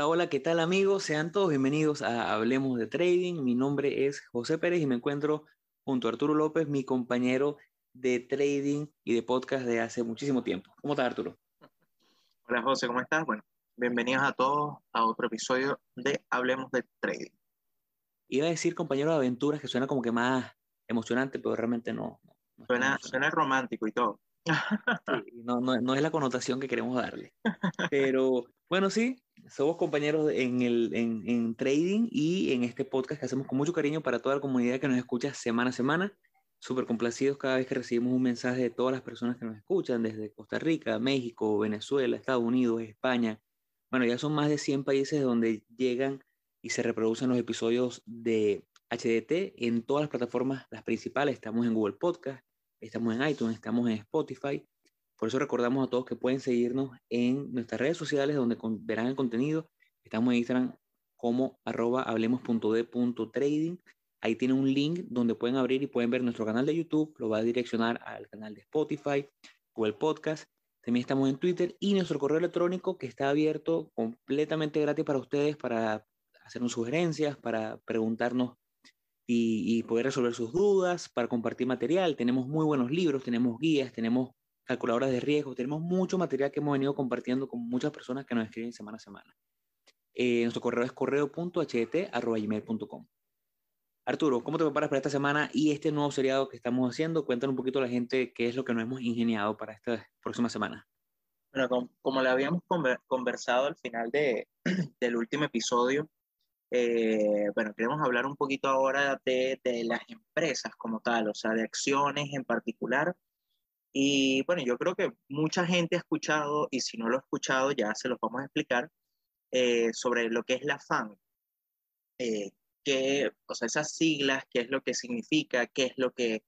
Hola, hola, ¿qué tal amigos? Sean todos bienvenidos a Hablemos de Trading. Mi nombre es José Pérez y me encuentro junto a Arturo López, mi compañero de trading y de podcast de hace muchísimo tiempo. ¿Cómo estás, Arturo? Hola, José, ¿cómo estás? Bueno, bienvenidos a todos a otro episodio de Hablemos de Trading. Iba a decir compañero de aventuras que suena como que más emocionante, pero realmente no. suena, suena romántico y todo. no, no, no, es la connotación que queremos darle. Pero bueno, sí, somos compañeros en, el, en, en, trading y en este podcast que hacemos con mucho cariño para toda la comunidad que nos escucha semana a semana. Súper complacidos cada vez que recibimos un mensaje de todas las personas que nos escuchan desde Costa Rica, México, Venezuela, Estados Unidos, España. Bueno, ya son más de 100 países donde llegan y se reproducen los episodios de HDT en todas las plataformas, las principales. Estamos en Google Podcast, estamos en iTunes, estamos en Spotify. Por eso recordamos a todos que pueden seguirnos en nuestras redes sociales donde verán el contenido. Estamos en Instagram como arroba hablemos.de.trading. Ahí tienen un link donde pueden abrir y pueden ver nuestro canal de YouTube. Lo va a direccionar al canal de Spotify, Google Podcast. También estamos en Twitter y nuestro correo electrónico que está abierto completamente gratis para ustedes para hacernos sugerencias, para preguntarnos y, poder resolver sus dudas, para compartir material. Tenemos muy buenos libros, tenemos guías, tenemos calculadoras de riesgo, tenemos mucho material que hemos venido compartiendo con muchas personas que nos escriben semana a semana. Eh, nuestro correo es correo.ht.gmail.com. Arturo, ¿cómo te preparas para esta semana y este nuevo seriado que estamos haciendo? Cuéntanos un poquito a la gente qué es lo que nos hemos ingeniado para esta próxima semana. Bueno, como, como le habíamos conversado al final de, del último episodio, eh, bueno, queremos hablar un poquito ahora de, de, las empresas como tal, o sea, de acciones en particular. Y bueno, yo creo que mucha gente ha escuchado, y si no lo ha escuchado, ya se los vamos a explicar, eh, sobre lo que es la FAN. Eh, qué, o sea, esas siglas, qué es lo que significa, qué es lo que,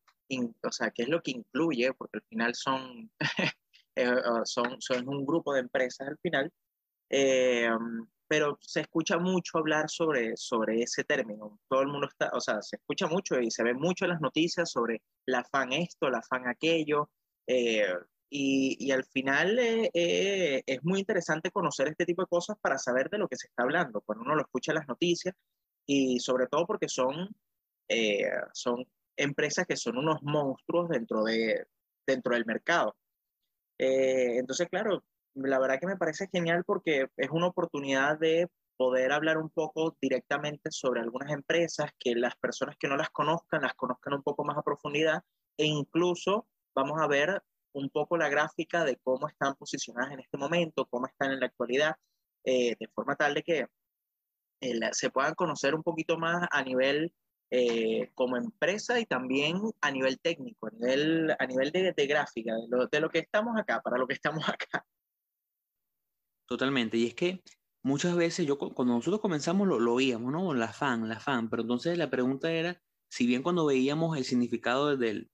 o sea, qué es lo que incluye, porque al final son, son, son un grupo de empresas al final pero se escucha mucho hablar sobre, sobre ese término. Todo el mundo está, o sea, se escucha mucho y se ve mucho en las noticias sobre la fan esto, la fan aquello, eh, y, y, al final eh, eh, es muy interesante conocer este tipo de cosas para saber de lo que se está hablando, cuando uno lo escucha en las noticias, y sobre todo porque son, son empresas que son unos monstruos dentro, de, dentro del mercado. entonces, claro, la verdad que me parece genial porque es una oportunidad de poder hablar un poco directamente sobre algunas empresas, que las personas que no las conozcan las conozcan un poco más a profundidad e incluso vamos a ver un poco la gráfica de cómo están posicionadas en este momento, cómo están en la actualidad, eh, de forma tal de que eh, se puedan conocer un poquito más a nivel eh, como empresa y también a nivel técnico, a nivel, a nivel de, de gráfica, de lo, de lo que estamos acá, para lo que estamos acá. Totalmente. Y es que muchas veces yo, cuando nosotros comenzamos lo, lo ¿no? La fan, la fan. Pero entonces la pregunta era, si bien cuando veíamos el significado del,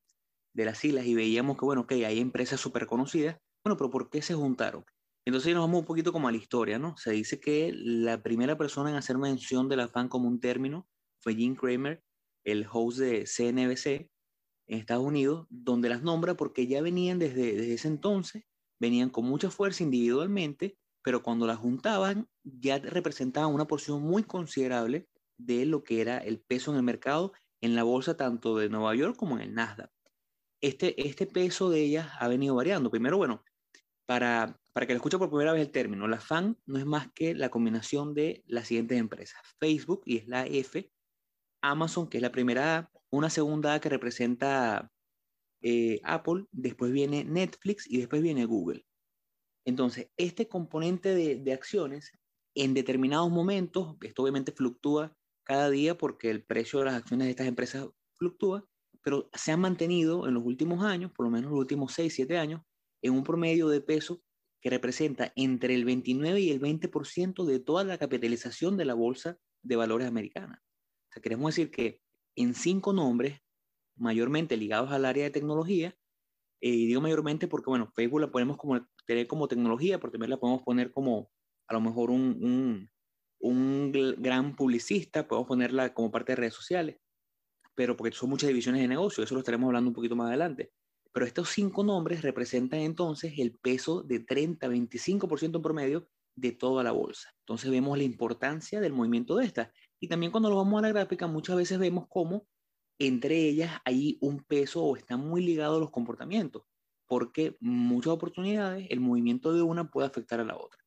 de las siglas y veíamos que, bueno, que hay empresas súper conocidas, bueno, pero ¿por qué se juntaron? Entonces nos vamos un poquito como a la historia, ¿no? Se dice que la primera persona en hacer mención de la fan como un término fue Jim Cramer, el host de CNBC en Estados Unidos, donde las nombra porque ya venían desde, desde ese entonces, venían con mucha fuerza individualmente pero cuando las juntaban ya representaban una porción muy considerable de lo que era el peso en el mercado en la bolsa tanto de Nueva York como en el Nasdaq. Este, este peso de ellas ha venido variando. Primero, bueno, para, para que lo escuche por primera vez el término, la FAN no es más que la combinación de las siguientes empresas. Facebook, y es la F, Amazon, que es la primera A, una segunda A que representa eh, Apple, después viene Netflix y después viene Google. Entonces, este componente de, acciones, en determinados momentos, esto obviamente fluctúa cada día porque el precio de las acciones de estas empresas fluctúa, pero se han mantenido en los últimos años, por lo menos los últimos 6, 7 años, en un promedio de peso que representa entre el 29 y el 20% de toda la capitalización de la bolsa de valores americana. O sea, queremos decir que en cinco nombres, mayormente ligados al área de tecnología, eh, y digo mayormente porque, bueno, Facebook la podemos como, tener como tecnología, pero también la podemos poner como a lo mejor un, un, un gran publicista, podemos ponerla como parte de redes sociales, pero porque son muchas divisiones de negocio, eso lo estaremos hablando un poquito más adelante. Pero estos cinco nombres representan entonces el peso de 30, 25% en promedio de toda la bolsa. Entonces vemos la importancia del movimiento de estas. Y también cuando lo vamos a la gráfica, muchas veces vemos cómo entre ellas hay un peso o están muy ligados los comportamientos, porque muchas oportunidades el movimiento de una puede afectar a la otra.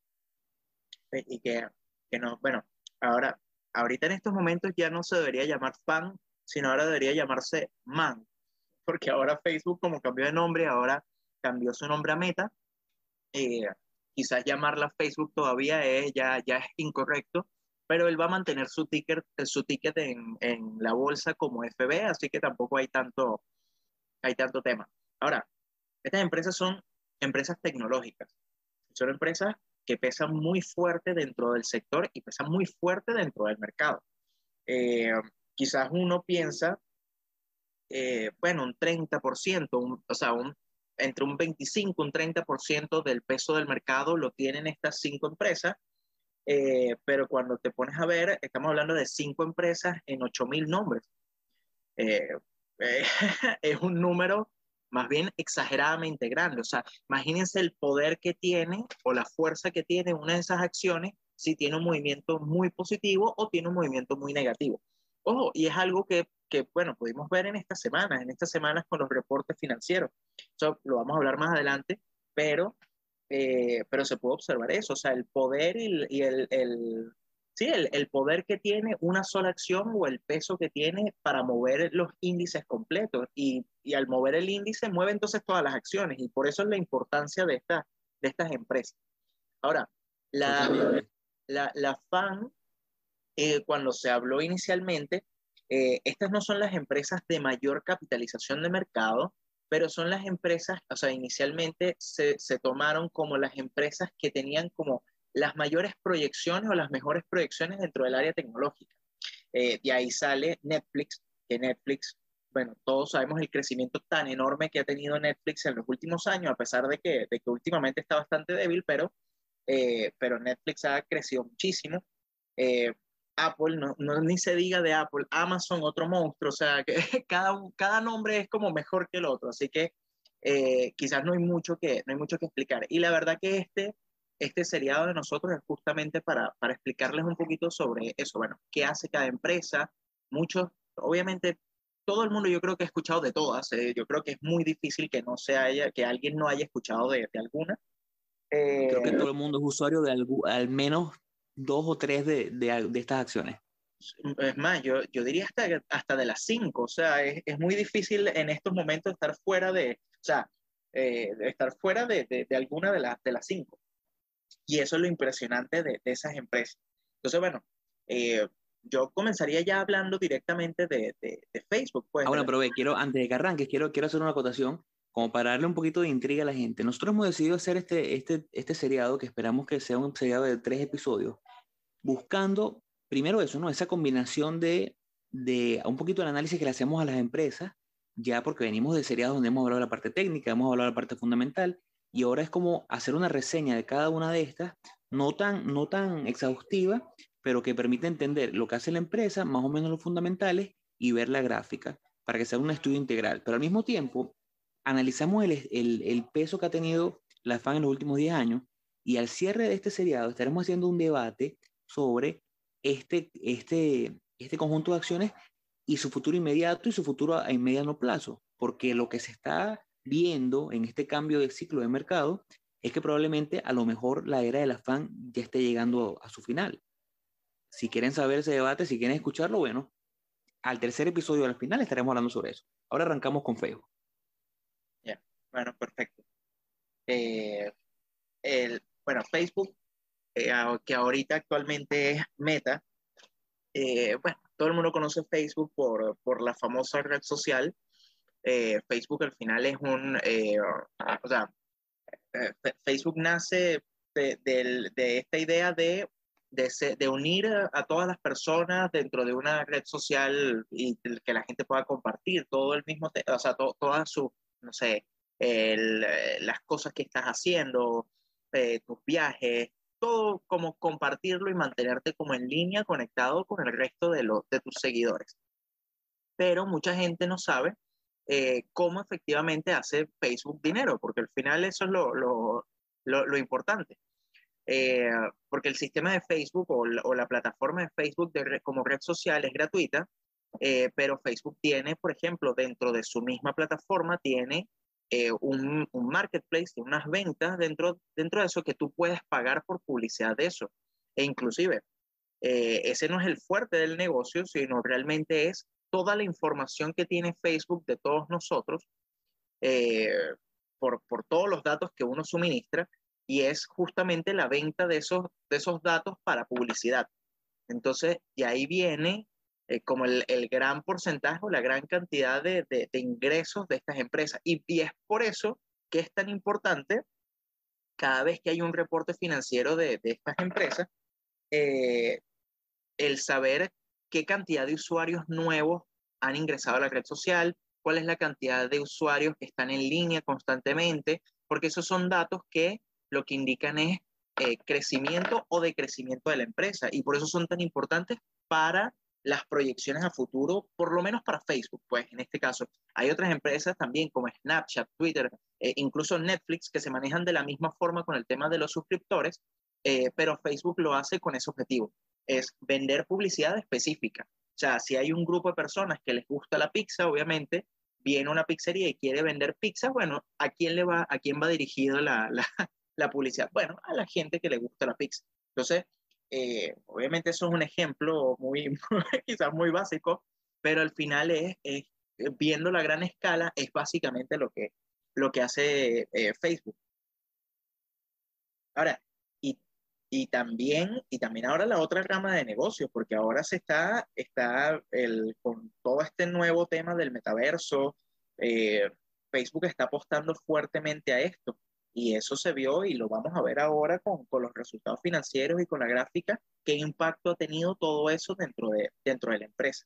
Y que, que no, bueno, ahora, ahorita en estos momentos ya no se debería llamar fan, sino ahora debería llamarse man, porque ahora Facebook como cambió de nombre, ahora cambió su nombre a Meta. Eh, quizás llamarla Facebook todavía es, ya, ya es incorrecto, pero él va a mantener su ticket, su ticket en, en, la bolsa como FB, así que tampoco hay tanto, hay tanto tema. Ahora, estas empresas son empresas tecnológicas, son empresas que pesan muy fuerte dentro del sector y pesan muy fuerte dentro del mercado. Eh, quizás uno piensa, eh, bueno, un 30%, o sea, un, entre un 25 y un 30% del peso del mercado lo tienen estas cinco empresas, eh, pero cuando te pones a ver, estamos hablando de cinco empresas en 8 mil nombres. Eh, es un número más bien exageradamente grande. O sea, imagínense el poder que tiene o la fuerza que tiene una de esas acciones si tiene un movimiento muy positivo o tiene un movimiento muy negativo. Ojo, y es algo que, que bueno, pudimos ver en estas semanas, en estas semanas con los reportes financieros. Eso lo vamos a hablar más adelante, pero, eh, pero se puede observar eso, o sea, el poder y, y el, el, sí, el, el, poder que tiene una sola acción o el peso que tiene para mover los índices completos. Y, y al mover el índice, mueve entonces todas las acciones, y por eso es la importancia de, esta, de estas empresas. Ahora, la, la, la FAN eh, cuando se habló inicialmente, eh, estas no son las empresas de mayor capitalización de mercado, pero son las empresas, o sea, inicialmente se, se tomaron como las empresas que tenían como las mayores proyecciones o las mejores proyecciones dentro del área tecnológica. Eh, de ahí sale Netflix, que Netflix, bueno, todos sabemos el crecimiento tan enorme que ha tenido Netflix en los últimos años, a pesar de que, de que últimamente está bastante débil, pero, eh, pero Netflix ha crecido muchísimo. Eh, Apple, no, no, ni se diga de Apple, Amazon, otro monstruo, o sea, que cada, cada nombre es como mejor que el otro, así que eh, quizás no hay, mucho que, no hay mucho que explicar. Y la verdad que este, este seriado de nosotros es justamente para, para explicarles un poquito sobre eso, bueno, qué hace cada empresa, muchos, obviamente todo el mundo yo creo que ha escuchado de todas, eh, yo creo que es muy difícil que no se haya, que alguien no haya escuchado de, de alguna. Eh, creo que todo el mundo es usuario de algo, al menos dos o tres de, de, de, estas acciones. Es más, yo, yo diría hasta, hasta de las cinco, o sea, es, es, muy difícil en estos momentos estar fuera de, o sea, eh, estar fuera de, alguna de, las de las cinco. Y eso es lo impresionante de, esas empresas. Entonces, bueno, eh, yo comenzaría ya hablando directamente de, Facebook. Pues, ah, bueno, pero quiero, antes de que arranques, quiero, quiero hacer una acotación como para darle un poquito de intriga a la gente. Nosotros hemos decidido hacer este, este, este seriado, que esperamos que sea un seriado de tres episodios, buscando primero eso, ¿no? Esa combinación de, de un poquito el análisis que le hacemos a las empresas, ya porque venimos de seriados donde hemos hablado de la parte técnica, hemos hablado de la parte fundamental, y ahora es como hacer una reseña de cada una de estas, no tan, no tan exhaustiva, pero que permite entender lo que hace la empresa, más o menos los fundamentales, y ver la gráfica, para que sea un estudio integral. Pero al mismo tiempo, analizamos el, el, peso que ha tenido la FAN en los últimos 10 años, y al cierre de este seriado estaremos haciendo un debate sobre este, este, este conjunto de acciones y su futuro inmediato y su futuro a mediano plazo, porque lo que se está viendo en este cambio de ciclo de mercado es que probablemente a lo mejor la era del afán ya esté llegando a su final. Si quieren saber ese debate, si quieren escucharlo, bueno, al tercer episodio al final estaremos hablando sobre eso. Ahora arrancamos con Facebook. Ya, yeah. bueno, perfecto. Eh, el, bueno, Facebook eh, que ahorita actualmente es Meta. Eh, bueno, todo el mundo conoce Facebook por, por la famosa red social. Eh, Facebook al final es un, eh, o sea, eh, Facebook nace de, de, esta idea de, de, unir a todas las personas dentro de una red social y que la gente pueda compartir todo el mismo, o sea, to, todas sus, no sé, las cosas que estás haciendo, tus viajes, todo como compartirlo y mantenerte como en línea conectado con el resto de, los de tus seguidores. Pero mucha gente no sabe eh, cómo efectivamente hace Facebook dinero, porque al final eso es lo, lo, lo, lo importante. eh, porque el sistema de Facebook o la, plataforma de Facebook como red social es gratuita, eh, pero Facebook tiene, por ejemplo, dentro de su misma plataforma, tiene eh, un, un, marketplace, unas ventas dentro, dentro de eso que tú puedes pagar por publicidad de eso. E inclusive, ese no es el fuerte del negocio, sino realmente es toda la información que tiene Facebook de todos nosotros, por, por todos los datos que uno suministra, y es justamente la venta de esos, de esos datos para publicidad. Entonces, y ahí viene eh, como el, el, gran porcentaje o la gran cantidad de, de, ingresos de estas empresas. Y, y, es por eso que es tan importante cada vez que hay un reporte financiero de, de estas empresas, eh, el saber qué cantidad de usuarios nuevos han ingresado a la red social, cuál es la cantidad de usuarios que están en línea constantemente, porque esos son datos que lo que indican es eh, crecimiento o decrecimiento de la empresa y por eso son tan importantes para las proyecciones a futuro, por lo menos para Facebook, pues en este caso. Hay otras empresas también como Snapchat, Twitter, eh, incluso Netflix, que se manejan de la misma forma con el tema de los suscriptores, eh, pero Facebook lo hace con ese objetivo, es vender publicidad específica. O sea, si hay un grupo de personas que les gusta la pizza, obviamente, viene una pizzería y quiere vender pizza, bueno, ¿a quién, le va, a quién va dirigido la, la publicidad? Bueno, a la gente que le gusta la pizza. Entonces, eh, obviamente eso es un ejemplo muy, quizás muy básico, pero al final es, viendo la gran escala, es básicamente lo que, lo que hace eh, Facebook. Ahora, y, también, y también ahora la otra rama de negocios, porque ahora se está, está el, con todo este nuevo tema del metaverso, eh, Facebook está apostando fuertemente a esto. Y eso se vio y lo vamos a ver ahora con, con, los resultados financieros y con la gráfica, qué impacto ha tenido todo eso dentro de, dentro de la empresa.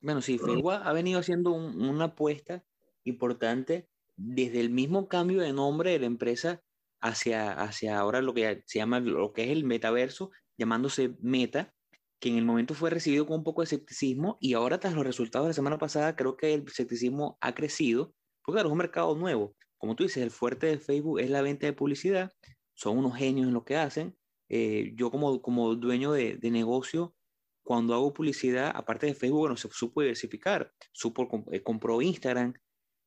Bueno, sí, Facebook ha venido haciendo una apuesta importante desde el mismo cambio de nombre de la empresa hacia, hacia ahora lo que se llama lo que es el metaverso, llamándose Meta, que en el momento fue recibido con un poco de escepticismo y ahora tras los resultados de la semana pasada creo que el escepticismo ha crecido, porque claro, es un mercado nuevo como tú dices, el fuerte de Facebook es la venta de publicidad, son unos genios en lo que hacen. Eh, yo como, como dueño de, de, negocio, cuando hago publicidad, aparte de Facebook, bueno, se supo diversificar, supo, eh, compró Instagram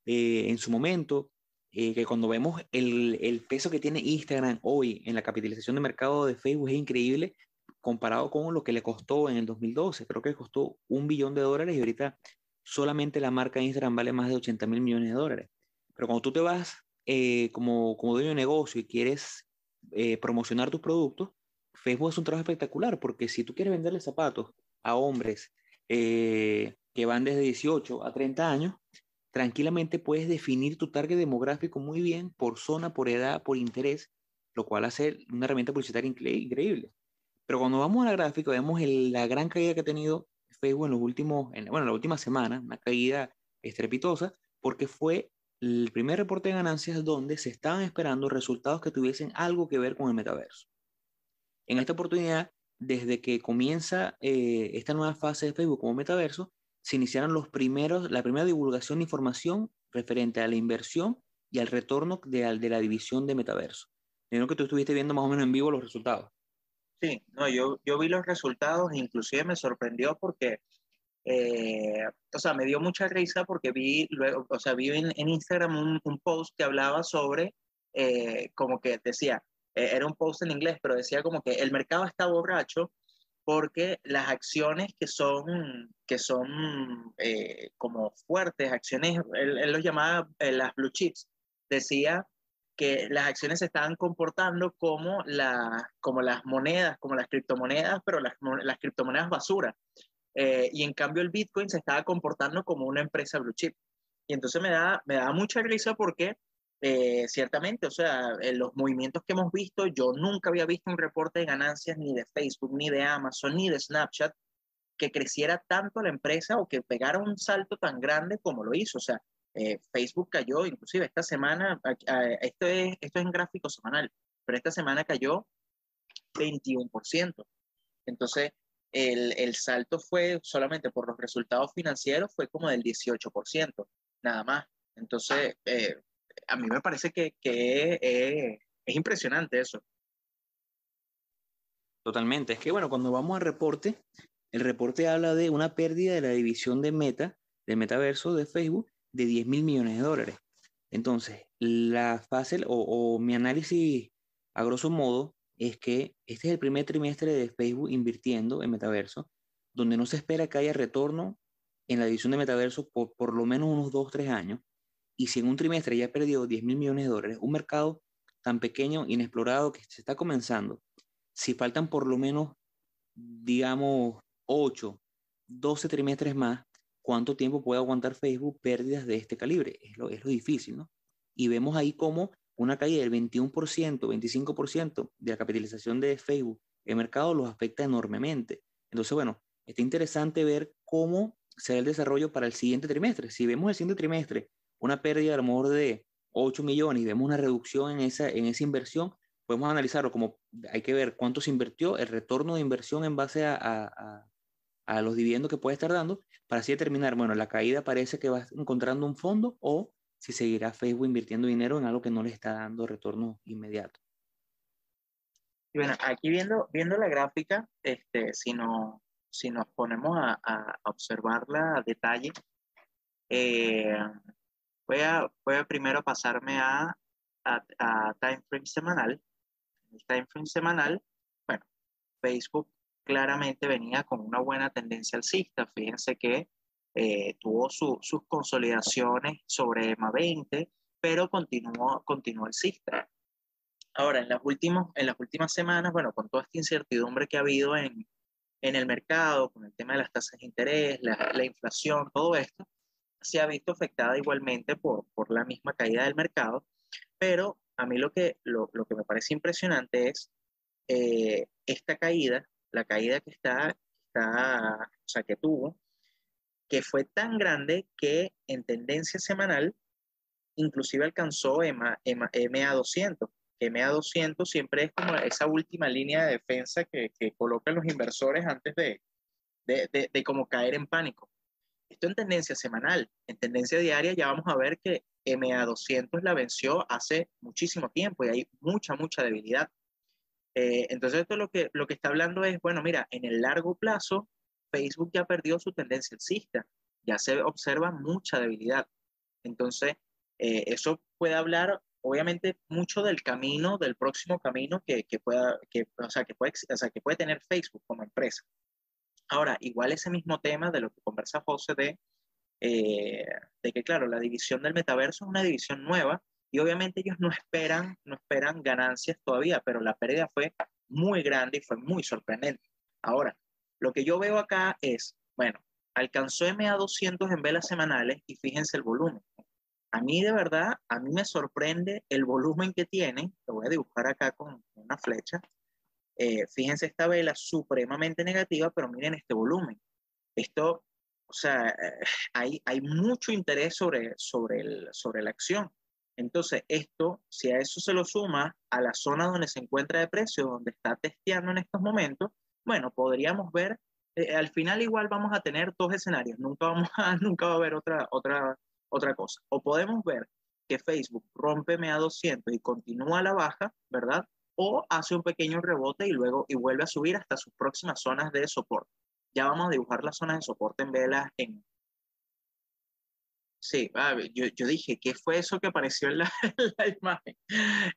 eh, en su momento, que cuando vemos el, el, peso que tiene Instagram hoy en la capitalización de mercado de Facebook es increíble comparado con lo que le costó en el 2012. Creo que costó un billón de dólares y ahorita solamente la marca Instagram vale más de 80 mil millones de dólares. Pero cuando tú te vas eh, como, como dueño de negocio y quieres eh, promocionar tus productos, Facebook es un trabajo espectacular porque si tú quieres venderle zapatos a hombres eh, que van desde 18 a 30 años, tranquilamente puedes definir tu target demográfico muy bien por zona, por edad, por interés, lo cual hace una herramienta publicitaria increíble. Pero cuando vamos a la gráfica, vemos la gran caída que ha tenido Facebook en los últimos, en, bueno, la última semana, una caída estrepitosa, porque fue el primer reporte de ganancias donde se estaban esperando resultados que tuviesen algo que ver con el metaverso. En esta oportunidad, desde que comienza eh, esta nueva fase de Facebook como metaverso, se iniciaron los primeros, la primera divulgación de información referente a la inversión y al retorno de, de la división de metaverso. Creo que tú estuviste viendo más o menos en vivo los resultados. Sí, no, yo, yo vi los resultados, inclusive me sorprendió porque eh, o sea, me dio mucha risa porque vi luego, o sea, vi en, Instagram un, un, post que hablaba sobre, eh, como que decía, eh, era un post en inglés, pero decía como que el mercado está borracho porque las acciones que son, que son como fuertes, acciones, él, los llamaba las blue chips, decía que las acciones se estaban comportando como, la, como las monedas, como las criptomonedas, pero las, las criptomonedas basura. Eh, y en cambio el Bitcoin se estaba comportando como una empresa blue chip. Y entonces me da, me da mucha risa porque eh, ciertamente, o sea, en los movimientos que hemos visto, yo nunca había visto un reporte de ganancias ni de Facebook, ni de Amazon, ni de Snapchat que creciera tanto la empresa o que pegara un salto tan grande como lo hizo. O sea, eh, Facebook cayó, inclusive esta semana, esto es, esto es en gráfico semanal, pero esta semana cayó 21%. Entonces, el, el, salto fue solamente por los resultados financieros, fue como del 18%, nada más. Entonces, eh, a mí me parece que, que es impresionante eso. Totalmente. Es que, bueno, cuando vamos al reporte, el reporte habla de una pérdida de la división de Meta, del metaverso de Facebook, de 10 mil millones de dólares. Entonces, la fase o, mi análisis a grosso modo es que este es el primer trimestre de Facebook invirtiendo en metaverso, donde no se espera que haya retorno en la división de metaverso por por lo menos unos 2, 3 años. Y si en un trimestre ya ha perdido 10 mil millones de dólares, un mercado tan pequeño, inexplorado, que se está comenzando, si faltan por lo menos, digamos, 8, 12 trimestres más, ¿cuánto tiempo puede aguantar Facebook pérdidas de este calibre? Es lo, es lo difícil, ¿no? Y vemos ahí como una caída del 21%, 25% de la capitalización de Facebook en mercado los afecta enormemente. Entonces, bueno, está interesante ver cómo será el desarrollo para el siguiente trimestre. Si vemos el siguiente trimestre una pérdida a lo mejor de 8 millones y vemos una reducción en esa, en esa inversión, podemos analizarlo como hay que ver cuánto se invirtió, el retorno de inversión en base a, a, a los dividendos que puede estar dando, para así determinar, bueno, la caída parece que va encontrando un fondo o si seguirá Facebook invirtiendo dinero en algo que no le está dando retorno inmediato. Y bueno, aquí viendo, viendo la gráfica, este, si, no, si nos ponemos a, a observarla a detalle, eh, voy, a, voy a primero pasarme a, a, a time frame semanal. El time frame semanal, bueno, Facebook claramente venía con una buena tendencia alcista. Fíjense que eh, tuvo sus consolidaciones sobre EMA 20, pero continuó, continuó alcista. Ahora, en las, últimos, en las últimas semanas, bueno, con toda esta incertidumbre que ha habido en, en el mercado, con el tema de las tasas de interés, la, la inflación, todo esto, se ha visto afectada igualmente por, por la misma caída del mercado, pero a mí lo que, lo, lo que me parece impresionante es eh, esta caída, la caída que está, está, o sea, que tuvo, que fue tan grande que en tendencia semanal inclusive alcanzó EMA, EMA, MA200. MA200 siempre es como esa última línea de defensa que, colocan los inversores antes de, de, de, de como caer en pánico. Esto en tendencia semanal. En tendencia diaria ya vamos a ver que MA200 la venció hace muchísimo tiempo y hay mucha, mucha debilidad. Eh, entonces esto lo que, lo que está hablando es, bueno, mira, en el largo plazo Facebook ya perdió su tendencia alcista, ya se observa mucha debilidad. Entonces, eh, eso puede hablar, obviamente, mucho del camino, del próximo camino que, que pueda, que, o sea, que puede, o sea, que puede tener Facebook como empresa. Ahora, igual ese mismo tema de lo que conversa José de, eh, de que, claro, la división del metaverso es una división nueva y obviamente ellos no esperan, no esperan ganancias todavía, pero la pérdida fue muy grande y fue muy sorprendente. Ahora, lo que yo veo acá es, bueno, alcanzó MA200 en velas semanales y fíjense el volumen. A mí de verdad, a mí me sorprende el volumen que tiene. Lo voy a dibujar acá con una flecha. Eh, fíjense esta vela supremamente negativa, pero miren este volumen. Esto, o sea, eh, hay, hay mucho interés sobre, sobre, el, sobre la acción. Entonces, esto, si a eso se lo suma a la zona donde se encuentra de precio, donde está testeando en estos momentos, bueno, podríamos ver, eh, al final igual vamos a tener dos escenarios, nunca, vamos a, nunca va a haber otra, otra, otra cosa. O podemos ver que Facebook rompe MA200 y continúa a la baja, ¿verdad? O hace un pequeño rebote y luego y vuelve a subir hasta sus próximas zonas de soporte. Ya vamos a dibujar las zonas de soporte en velas en, Sí, yo, yo, dije, ¿qué fue eso que apareció en la, la imagen?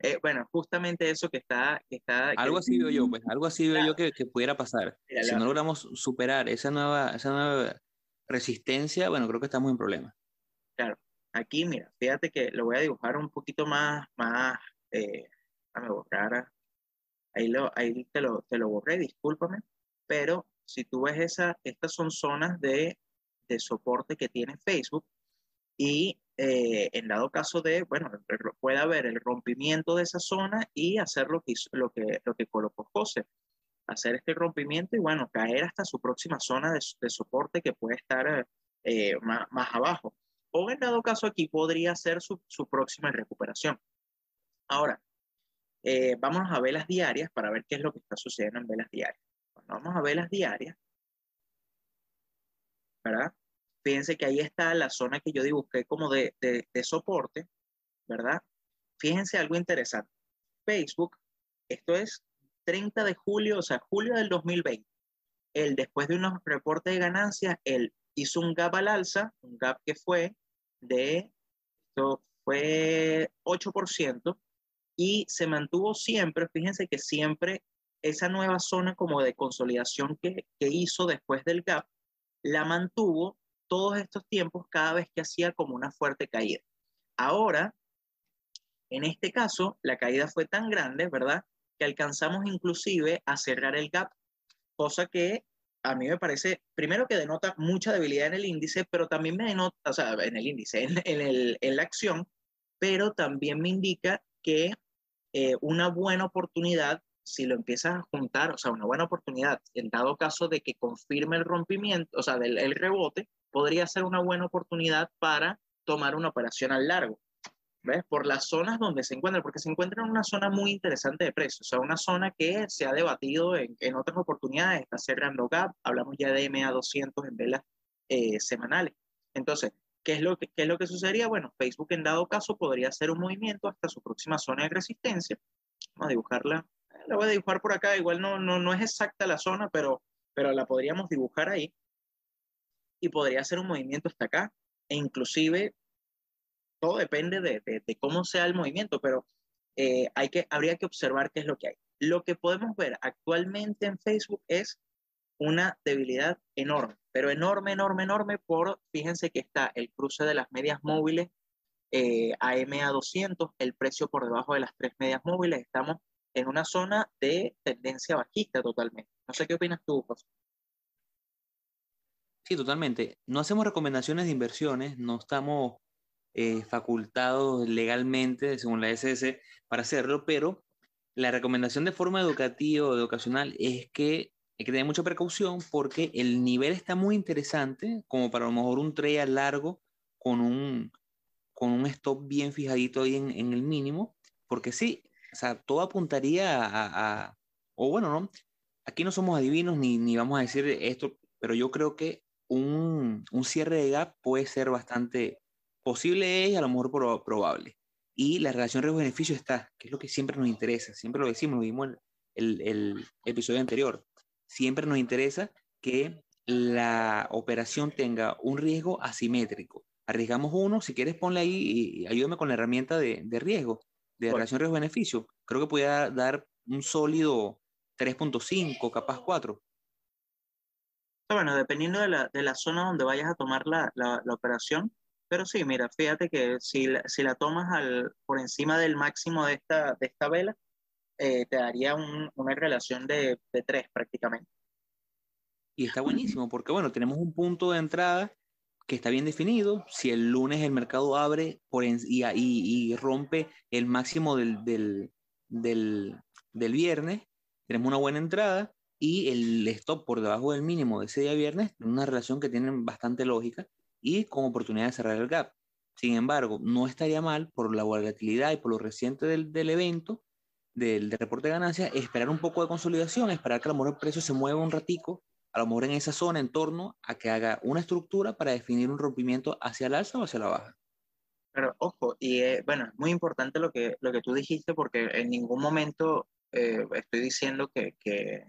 Eh, bueno, justamente eso que está... Que está algo así veo yo, pues, algo así veo yo que, que, pudiera pasar. Mira, si la... no logramos superar esa nueva, esa nueva resistencia, bueno, creo que estamos en problemas. Claro, aquí, mira, fíjate que lo voy a dibujar un poquito más, más, eh, déjame borrar, ahí, lo, ahí te, lo, te lo borré, discúlpame, pero si tú ves esa, estas son zonas de, de soporte que tiene Facebook, y eh, en dado caso de, bueno, puede haber el rompimiento de esa zona y hacer lo que, lo que, lo que colocó José, hacer este rompimiento y, bueno, caer hasta su próxima zona de, de soporte que puede estar eh, más, más, abajo. O en dado caso aquí podría ser su, su próxima recuperación. Ahora, eh, vamos a velas diarias para ver qué es lo que está sucediendo en velas diarias. Vamos a velas diarias, ¿verdad? Fíjense que ahí está la zona que yo dibujé como de, de, de soporte, ¿verdad? Fíjense algo interesante. Facebook, esto es 30 de julio, o sea, julio del 2020, él después de unos reportes de ganancias, él hizo un gap al alza, un gap que fue de, esto fue 8%, y se mantuvo siempre, fíjense que siempre esa nueva zona como de consolidación que, que hizo después del gap, la mantuvo todos estos tiempos cada vez que hacía como una fuerte caída. Ahora, en este caso, la caída fue tan grande, ¿verdad? Que alcanzamos inclusive a cerrar el gap, cosa que a mí me parece, primero que denota mucha debilidad en el índice, pero también me denota, o sea, en el índice, en, el, en la acción, pero también me indica que eh, una buena oportunidad, si lo empiezas a juntar, o sea, una buena oportunidad, en dado caso de que confirme el rompimiento, o sea, del el rebote, podría ser una buena oportunidad para tomar una operación al largo. ¿Ves? Por las zonas donde se encuentra, porque se encuentra en una zona muy interesante de precios, o sea, una zona que se ha debatido en, en otras oportunidades, está cerrando gap, hablamos ya de MA200 en velas eh, semanales. Entonces, ¿qué es, lo que, ¿qué es lo que sucedería? Bueno, Facebook en dado caso podría hacer un movimiento hasta su próxima zona de resistencia. Vamos a dibujarla, la voy a dibujar por acá, igual no, no, no es exacta la zona, pero, pero la podríamos dibujar ahí y podría hacer un movimiento hasta acá e inclusive todo depende de, de, cómo sea el movimiento, pero eh, hay que, habría que observar qué es lo que hay. Lo que podemos ver actualmente en Facebook es una debilidad enorme, pero enorme, enorme, enorme por, fíjense que está el cruce de las medias móviles eh, AMA 200, el precio por debajo de las tres medias móviles, estamos en una zona de tendencia bajista totalmente. No sé qué opinas tú, José. Sí, totalmente. No hacemos recomendaciones de inversiones, no estamos eh, facultados legalmente, según la SS, para hacerlo, pero la recomendación de forma educativa o educacional es que hay que tener mucha precaución porque el nivel está muy interesante, como para a lo mejor un trade largo con un, con un stop bien fijadito ahí en, el mínimo, porque sí, o sea, todo apuntaría a, a, o bueno, ¿no? Aquí no somos adivinos ni, ni vamos a decir esto, pero yo creo que un, un, cierre de gap puede ser bastante posible y a lo mejor probable. Y la relación riesgo-beneficio está, que es lo que siempre nos interesa, siempre lo decimos, lo vimos en el, el episodio anterior, siempre nos interesa que la operación tenga un riesgo asimétrico. Arriesgamos uno, si quieres ponle ahí y ayúdame con la herramienta de, de riesgo, de relación riesgo-beneficio. Creo que puede dar un sólido 3.5, capaz 4. Bueno, dependiendo de la, de la, zona donde vayas a tomar la, la, la, operación, pero sí, mira, fíjate que si la, si la tomas al, por encima del máximo de esta, de esta vela, eh, te daría un, una relación de, de 3 prácticamente. Y está buenísimo, porque bueno, tenemos un punto de entrada que está bien definido. Si el lunes el mercado abre por en, y, y, y, rompe el máximo del, del, del, del viernes, tenemos una buena entrada y el stop por debajo del mínimo de ese día viernes, una relación que tiene bastante lógica y con oportunidad de cerrar el gap. Sin embargo, no estaría mal por la volatilidad y por lo reciente del, del evento, del, reporte de ganancias, esperar un poco de consolidación, esperar que a lo mejor el precio se mueva un ratico, a lo mejor en esa zona, en torno a que haga una estructura para definir un rompimiento hacia el alza o hacia la baja. Pero ojo, y eh, bueno, es muy importante lo que, lo que tú dijiste porque en ningún momento eh, estoy diciendo que, que,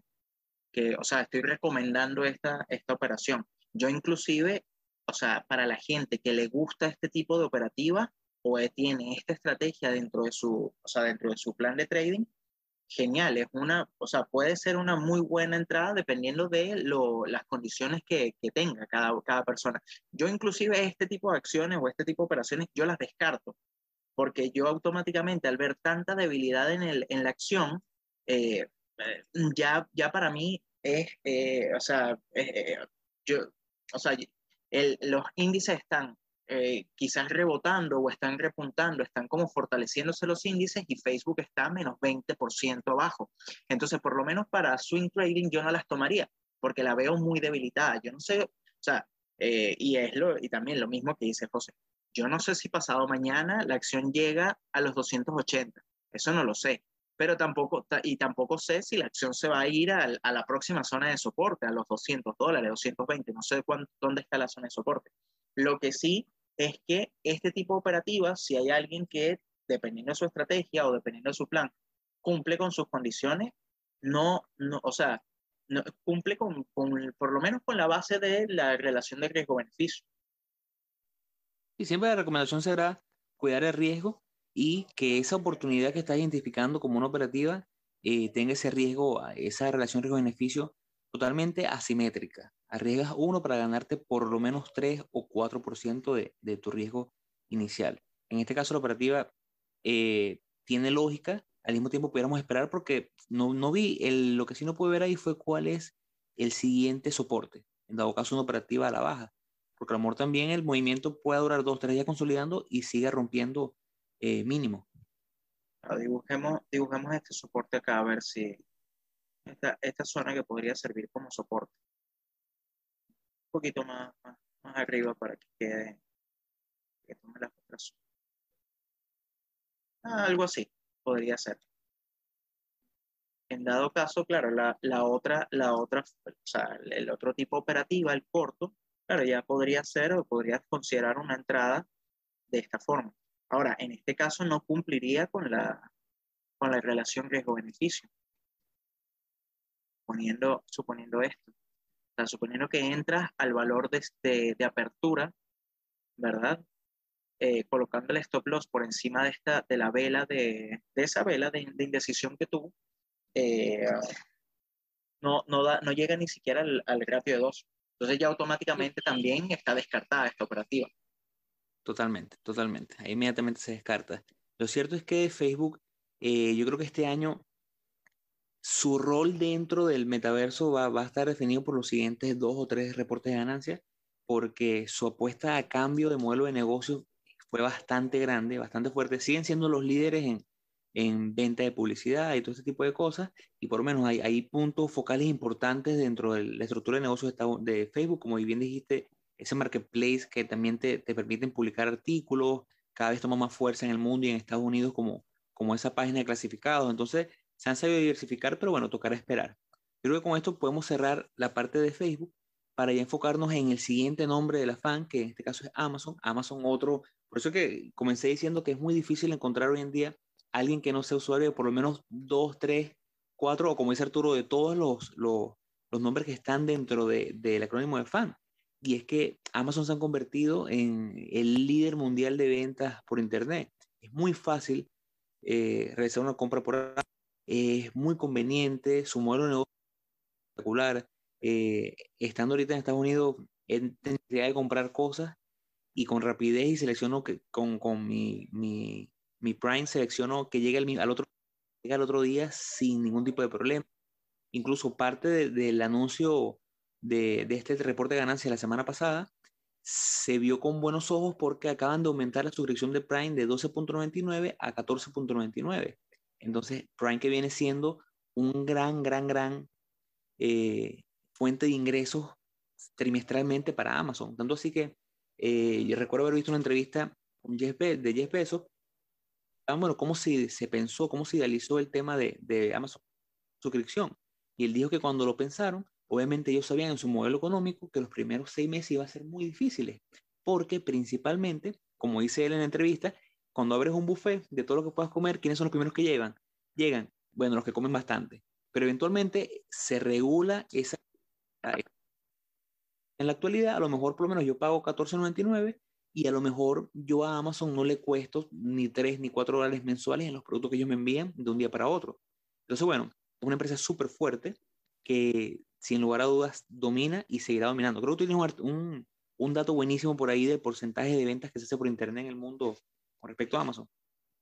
que, o sea, estoy recomendando esta, esta operación. Yo inclusive, o sea, para la gente que le gusta este tipo de operativa o tiene esta estrategia dentro de su, o sea, dentro de su plan de trading, genial, es una, o sea, puede ser una muy buena entrada dependiendo de lo, las condiciones que, que, tenga cada, cada persona. Yo inclusive este tipo de acciones o este tipo de operaciones, yo las descarto, porque yo automáticamente al ver tanta debilidad en, el, en la acción, eh, eh, ya, ya para mí es, eh, o sea, eh, yo, o sea el, los índices están eh, quizás rebotando o están repuntando, están como fortaleciéndose los índices y Facebook está menos 20% abajo. Entonces, por lo menos para swing trading yo no las tomaría porque la veo muy debilitada. Yo no sé, o sea, y es lo, y también lo mismo que dice José. Yo no sé si pasado mañana la acción llega a los 280. Eso no lo sé pero tampoco, y tampoco sé si la acción se va a ir a, a, la próxima zona de soporte, a los 200 dólares, 220, no sé dónde está la zona de soporte. Lo que sí es que este tipo de operativas, si hay alguien que, dependiendo de su estrategia o dependiendo de su plan, cumple con sus condiciones, no, no o sea, no, cumple con, con, por lo menos con la base de la relación de riesgo-beneficio. Y siempre la recomendación será cuidar el riesgo y que esa oportunidad que estás identificando como una operativa eh, tenga ese riesgo, esa relación riesgo-beneficio totalmente asimétrica. Arriesgas uno para ganarte por lo menos 3 o 4% de, de tu riesgo inicial. En este caso, la operativa eh, tiene lógica, al mismo tiempo pudiéramos esperar porque no, no vi, el, lo que sí no pude ver ahí fue cuál es el siguiente soporte, en dado caso una operativa a la baja, porque a lo mejor también el movimiento puede durar dos, tres días consolidando y sigue rompiendo eh, mínimo. dibujemos, dibujemos este soporte acá a ver si esta, esta zona que podría servir como soporte. Poquito más, más, arriba para que quede, que tome Ah, algo así podría ser. En dado caso, claro, la, la, otra, la otra, o sea, el otro tipo operativa, el corto, claro, ya podría ser o podría considerar una entrada de esta forma. Ahora, en este caso no cumpliría con la, con la relación riesgo-beneficio. Suponiendo esto. Sea, suponiendo que entras al valor de, de, de apertura, ¿verdad? Eh, colocando el stop loss por encima de, esta, de la vela, de, de esa vela de, de, indecisión que tuvo, eh, no, no, da, no llega ni siquiera al, al ratio de 2. Entonces ya automáticamente también está descartada esta operativa. Totalmente, totalmente. Ahí inmediatamente se descarta. Lo cierto es que Facebook, eh, yo creo que este año su rol dentro del metaverso va, va, a estar definido por los siguientes dos o tres reportes de ganancias, porque su apuesta a cambio de modelo de negocio fue bastante grande, bastante fuerte. Siguen siendo los líderes en, en venta de publicidad y todo ese tipo de cosas, y por lo menos hay, hay puntos focales importantes dentro de la estructura de negocios de Facebook, como bien dijiste, ese marketplace que también te, te permiten publicar artículos, cada vez toma más fuerza en el mundo y en Estados Unidos como, como esa página de clasificados. Entonces, se han sabido diversificar, pero bueno, tocará esperar. Creo que con esto podemos cerrar la parte de Facebook para ya enfocarnos en el siguiente nombre de la fan, que en este caso es Amazon. Amazon, otro por eso que comencé diciendo que es muy difícil encontrar hoy en día alguien que no sea usuario de por lo menos dos, tres, cuatro, o como dice Arturo, de todos los, los, los nombres que están dentro del de, acrónimo de fan. Y es que Amazon se ha convertido en el líder mundial de ventas por Internet. Es muy fácil eh, realizar una compra por Es muy conveniente, su modelo de negocio es espectacular. Eh, estando ahorita en Estados Unidos, en necesidad de comprar cosas y con rapidez y selecciono que con, con mi, mi, mi, Prime, selecciono que llegue al, al, otro, llega al otro día sin ningún tipo de problema. Incluso parte de, del anuncio de, de, este reporte de ganancia la semana pasada se vio con buenos ojos porque acaban de aumentar la suscripción de Prime de 12.99 a 14.99. Entonces, Prime viene siendo un gran, gran, gran eh, fuente de ingresos trimestralmente para Amazon. Tanto así que eh, yo recuerdo haber visto una entrevista de Jeff Bezos. Ah, bueno, cómo se, se pensó, cómo se idealizó el tema de, de Amazon suscripción. Y él dijo que cuando lo pensaron, obviamente ellos sabían en su modelo económico que los primeros seis meses iba a ser muy difíciles, porque principalmente, como dice él en la entrevista, cuando abres un buffet de todo lo que puedas comer, ¿quiénes son los primeros que llegan? Llegan, bueno, los que comen bastante, pero eventualmente se regula esa en la actualidad, a lo mejor por lo menos yo pago $14.99 y a lo mejor yo a Amazon no le cuesto ni 3 ni 4 dólares mensuales en los productos que ellos me envían de un día para otro. Entonces, bueno, es una empresa súper fuerte que sin lugar a dudas domina y seguirá dominando. Creo que tienes un, un dato buenísimo por ahí del porcentaje de ventas que se hace por Internet en el mundo respecto a Amazon.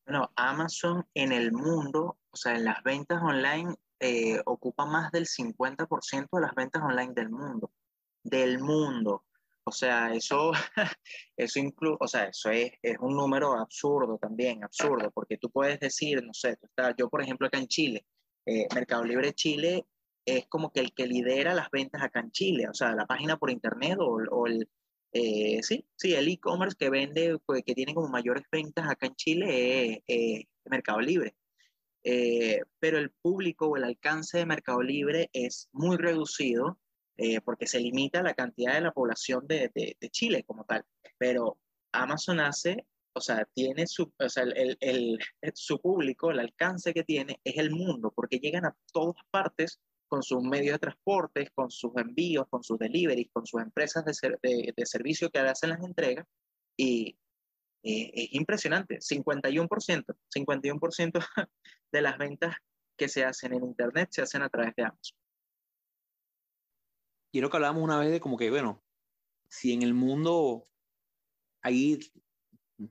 Bueno, Amazon en el mundo, o sea, en las ventas online, eh, ocupa más del 50% de las ventas online del mundo del mundo. O sea, eso, eso incluye, o sea, eso es, es, un número absurdo también, absurdo, porque tú puedes decir, no sé, tú yo por ejemplo acá en Chile, eh, Mercado Libre Chile es como que el que lidera las ventas acá en Chile, o sea, la página por internet o el, eh, sí, sí, el e-commerce que vende, pues, que tiene como mayores ventas acá en Chile es Mercado Libre. Eh, pero el público o el alcance de Mercado Libre es muy reducido eh, porque se limita la cantidad de la población de, de, de, Chile como tal. Pero Amazon hace o sea, tiene su, o sea, el, el, su público, el alcance que tiene es el mundo, porque llegan a todas partes con sus medios de transporte, con sus envíos, con sus deliveries, con sus empresas de, de, de servicio que hacen las entregas, y eh, es impresionante, 51%, 51% de las ventas que se hacen en Internet se hacen a través de Amazon. Quiero que hablábamos una vez de como que, bueno, si en el mundo hay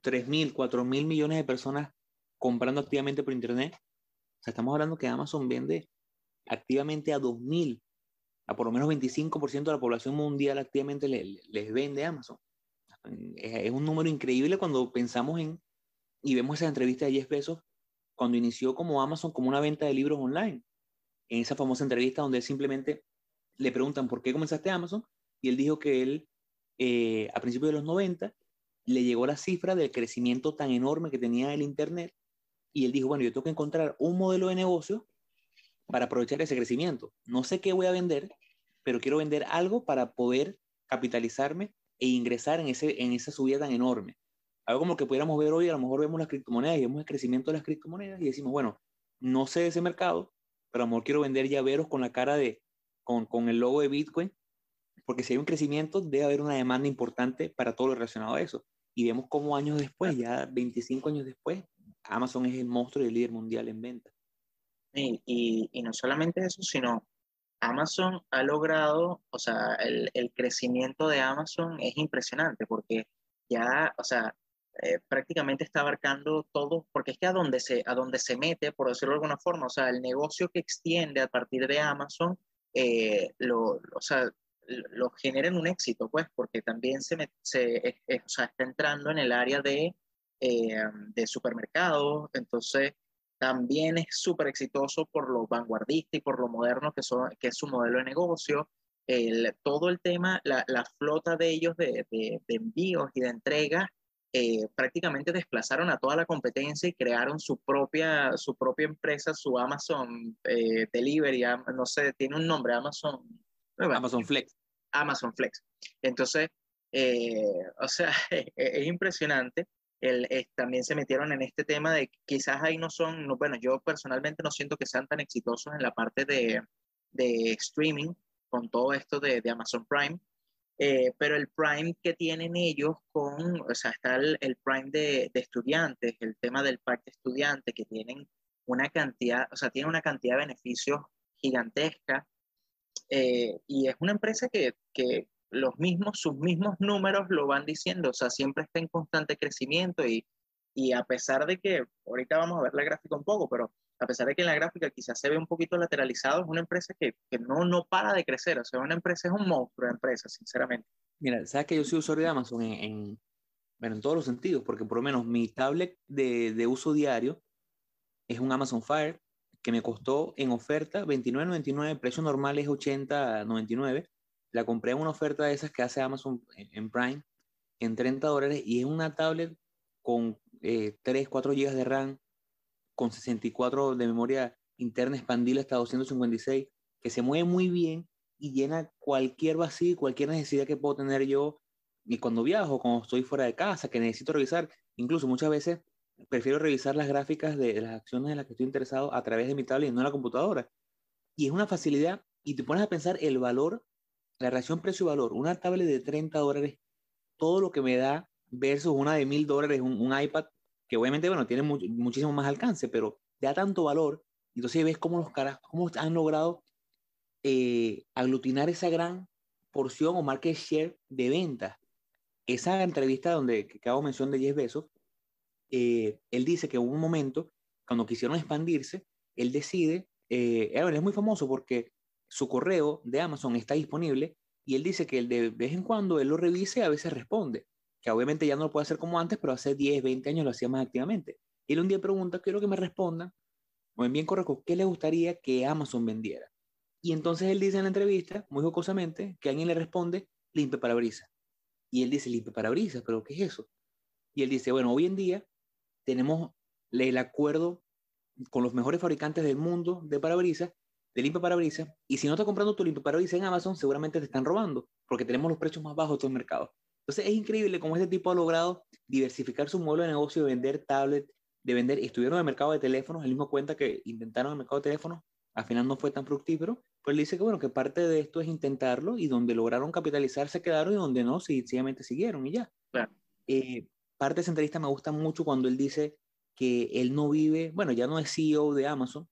3 mil, 4 mil millones de personas comprando activamente por Internet, o sea, estamos hablando que Amazon vende activamente a 2 mil, a por lo menos 25% de la población mundial activamente les vende Amazon. Es, un número increíble cuando pensamos en y vemos esa entrevista de Jeff Bezos cuando inició como Amazon como una venta de libros online. En esa famosa entrevista donde simplemente le preguntan por qué comenzaste Amazon y él dijo que él eh, a principios de los 90 le llegó la cifra del crecimiento tan enorme que tenía el Internet y él dijo, bueno, yo tengo que encontrar un modelo de negocio para aprovechar ese crecimiento. No sé qué voy a vender, pero quiero vender algo para poder capitalizarme e ingresar en, ese, en esa subida tan enorme. Algo como que pudiéramos ver hoy, a lo mejor vemos las criptomonedas y vemos el crecimiento de las criptomonedas y decimos, bueno, no sé de ese mercado, pero a lo mejor quiero vender llaveros con la cara de, con, con el logo de Bitcoin, porque si hay un crecimiento, debe haber una demanda importante para todo lo relacionado a eso. Y vemos cómo años después, ya 25 años después, Amazon es el monstruo y el líder mundial en venta. Y, y, y, no solamente eso, sino Amazon ha logrado, o sea, el, el, crecimiento de Amazon es impresionante porque ya, o sea, eh, prácticamente está abarcando todo, porque es que a donde, se, a donde se mete, por decirlo de alguna forma, o sea, el negocio que extiende a partir de Amazon, eh, lo, o sea, lo genera en un éxito, pues, porque también se, se o sea, está entrando en el área de, eh, de supermercados, entonces también es súper exitoso por lo vanguardista y por lo moderno que, son, que es su modelo de negocio. El, todo el tema, la, la flota de ellos de, de, de, envíos y de entregas eh, prácticamente desplazaron a toda la competencia y crearon su propia, su propia empresa, su Amazon eh, Delivery, no sé, tiene un nombre, Amazon. Amazon Flex. Amazon Flex. Entonces, eh, o sea, es, es impresionante el, también se metieron en este tema de quizás ahí no son, no, bueno, yo personalmente no siento que sean tan exitosos en la parte de, de streaming con todo esto de, de Amazon Prime, eh, pero el Prime que tienen ellos con, o sea, está el, el Prime de, de, estudiantes, el tema del pack de estudiantes que tienen una cantidad, o sea, tiene una cantidad de beneficios gigantesca eh, y es una empresa que, que los mismos, sus mismos números lo van diciendo, o sea, siempre está en constante crecimiento y, y a pesar de que, ahorita vamos a ver la gráfica un poco, pero a pesar de que en la gráfica quizás se ve un poquito lateralizado, es una empresa que, que no, no para de crecer, o sea, una empresa es un monstruo de empresa, sinceramente. Mira, sabes que yo soy usuario de Amazon en, en, bueno, en todos los sentidos, porque por lo menos mi tablet de, de uso diario es un Amazon Fire que me costó en oferta $29.99, precio normal es $80.99 la compré en una oferta de esas que hace Amazon en Prime en 30 dólares y es una tablet con eh, 3, 4 GB de RAM, con 64 de memoria interna expandida hasta 256, que se mueve muy bien y llena cualquier vacío, cualquier necesidad que puedo tener yo y cuando viajo, cuando estoy fuera de casa, que necesito revisar, incluso muchas veces prefiero revisar las gráficas de las acciones en las que estoy interesado a través de mi tablet y no en la computadora. Y es una facilidad y te pones a pensar el valor la relación precio-valor, una tablet de 30 dólares, todo lo que me da versus una de 1000 dólares, un, iPad, que obviamente, bueno, tiene muchísimo más alcance, pero da tanto valor. Entonces ves cómo los caras, cómo han logrado eh, aglutinar esa gran porción o market share de ventas. Esa entrevista donde que hago mención de 10 besos, eh, él dice que hubo un momento, cuando quisieron expandirse, él decide, eh, es muy famoso porque su correo de Amazon está disponible y él dice que de vez en cuando él lo revise a veces responde, que obviamente ya no lo puede hacer como antes, pero hace 10, 20 años lo hacía más activamente. Él un día pregunta, quiero que me respondan, o en bien correcto, ¿qué le gustaría que Amazon vendiera? Y entonces él dice en la entrevista, muy jocosamente, que alguien le responde, limpia parabrisas. Y él dice, limpia parabrisas, pero ¿qué es eso? Y él dice, bueno, hoy en día tenemos el acuerdo con los mejores fabricantes del mundo de parabrisas de limpia parabrisas y si no estás comprando tu limpia parabrisas en Amazon, seguramente te están robando porque tenemos los precios más bajos de todo el mercado. Entonces es increíble cómo este tipo ha logrado diversificar su modelo de negocio, de vender tablet, de vender, estuvieron en el mercado de teléfonos, él mismo cuenta que intentaron el mercado de teléfonos, al final no fue tan fructífero, pero él dice que bueno, que parte de esto es intentarlo y donde lograron capitalizar se quedaron y donde no, sencillamente siguieron y ya. Eh, parte de esa entrevista me gusta mucho cuando él dice que él no vive, bueno, ya no es CEO de Amazon,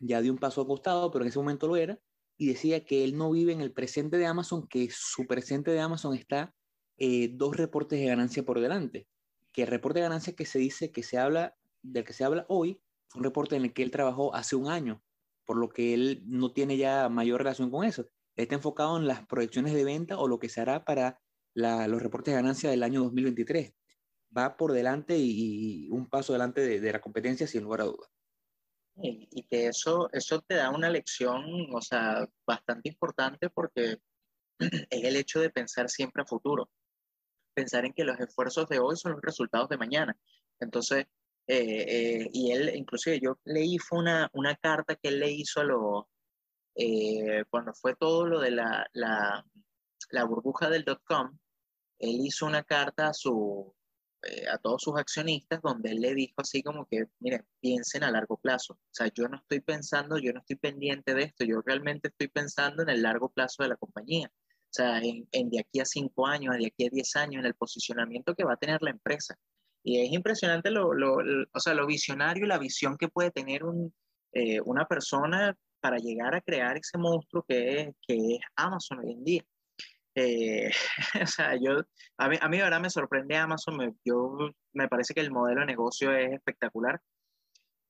ya dio un paso acostado, pero en ese momento lo era, y decía que él no vive en el presente de Amazon, que su presente de Amazon está eh, dos reportes de ganancia por delante. Que el reporte de ganancia que se dice que se habla, del que se habla hoy, fue un reporte en el que él trabajó hace un año, por lo que él no tiene ya mayor relación con eso. está enfocado en las proyecciones de venta o lo que se hará para los reportes de ganancia del año 2023. Va por delante y, un paso delante de, de la competencia sin lugar a dudas. Y, que eso, eso te da una lección, o sea, bastante importante porque es el hecho de pensar siempre a futuro, pensar en que los esfuerzos de hoy son los resultados de mañana. Entonces, eh, eh, y él, inclusive yo leí fue una, una carta que él le hizo a lo, eh, cuando fue todo lo de la, la, la burbuja del dot com, él hizo una carta a su, eh, a todos sus accionistas donde él le dijo así como que, miren, piensen a largo plazo. O sea, yo no estoy pensando, yo no estoy pendiente de esto, yo realmente estoy pensando en el largo plazo de la compañía. O sea, en, de aquí a cinco años, de aquí a diez años, en el posicionamiento que va a tener la empresa. Y es impresionante lo, lo, o sea, lo visionario y la visión que puede tener un, eh, una persona para llegar a crear ese monstruo que es, que es Amazon hoy en día. Eh, o sea, yo, a mí, a mí, verdad, me sorprende Amazon, me, yo, me parece que el modelo de negocio es espectacular.